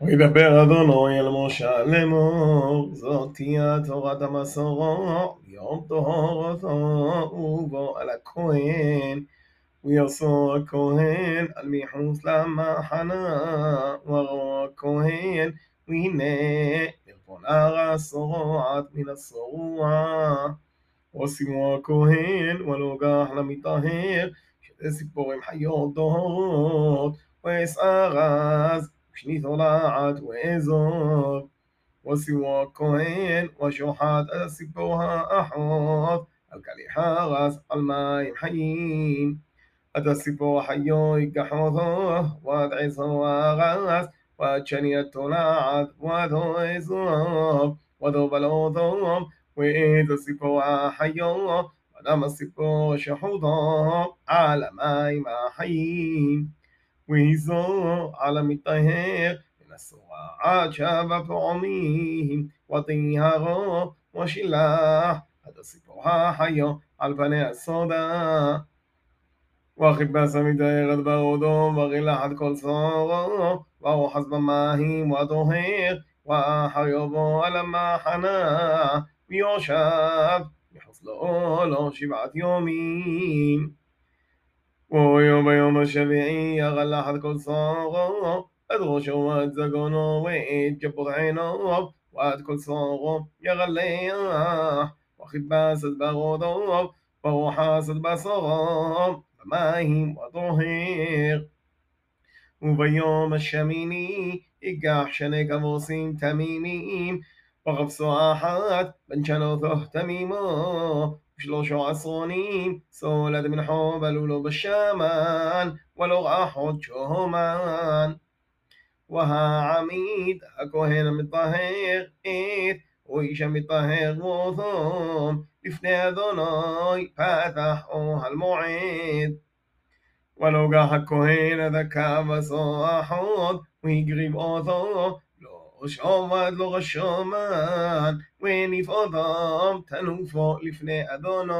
וידבר אדוני אל משה לאמור, זאת תהיה תורת המסורו, יום טהרתו ובו על הכהן, ויעשו הכהן על מחוץ למחנה, וראו הכהן, והנה הרס שורעת מן השרוע. ושימו הכהן ולוגח למטהר, שזה ציפורים חיות טהורות, ואסער אז شني طلعت وإزر وسوى كهين وشحات أتسبوها أحوض الكلي حاغس المايم حيين أتسبو حيوي كحوضه وادعيس وغس واتشني التلعت وذويزهم وذوبلوذهم وإتسبوها حيوه ولما السبو شحوضه على مايم حيين. הובלותו, ואת הציפור החיו, ודם הציפור שחוטו, על המים החיים. ויזור על המטהר, ונסוע עד שבע פעמים, וטיהרו, ושילח עד הציפור החיו, על פני הסודה. وخباس مدير برودو وغلا حد كل صار وهو حسب ماهي وطهير وحيوبو لما حنا ويوشب يحصلوا له شبعة يومين ويوم يوم الشفيعي غلا حد كل صاغم أدغش واتزقون ويتجبط عينهم وات كل صاغم يا غليح واخد باسد بغضب فهو حاسد بصغم فماهم وطهير. وبيوم الشميني يقاح شنك أبوسين تميمين وغفصوا أحد بنشلو ثه تميمه. ושלושו עשרונים סולד מנחו בלולו בשמן, ולא רחות שומן. והעמיד הכהן המטהר את ואיש המטהר ותום לפני אדוני פתח אוהל מועד. ולוגח הכהן עד הקו הסוחוד והגריב אותו לא שומד לא רשומן והניף אותם תנופו לפני אדוני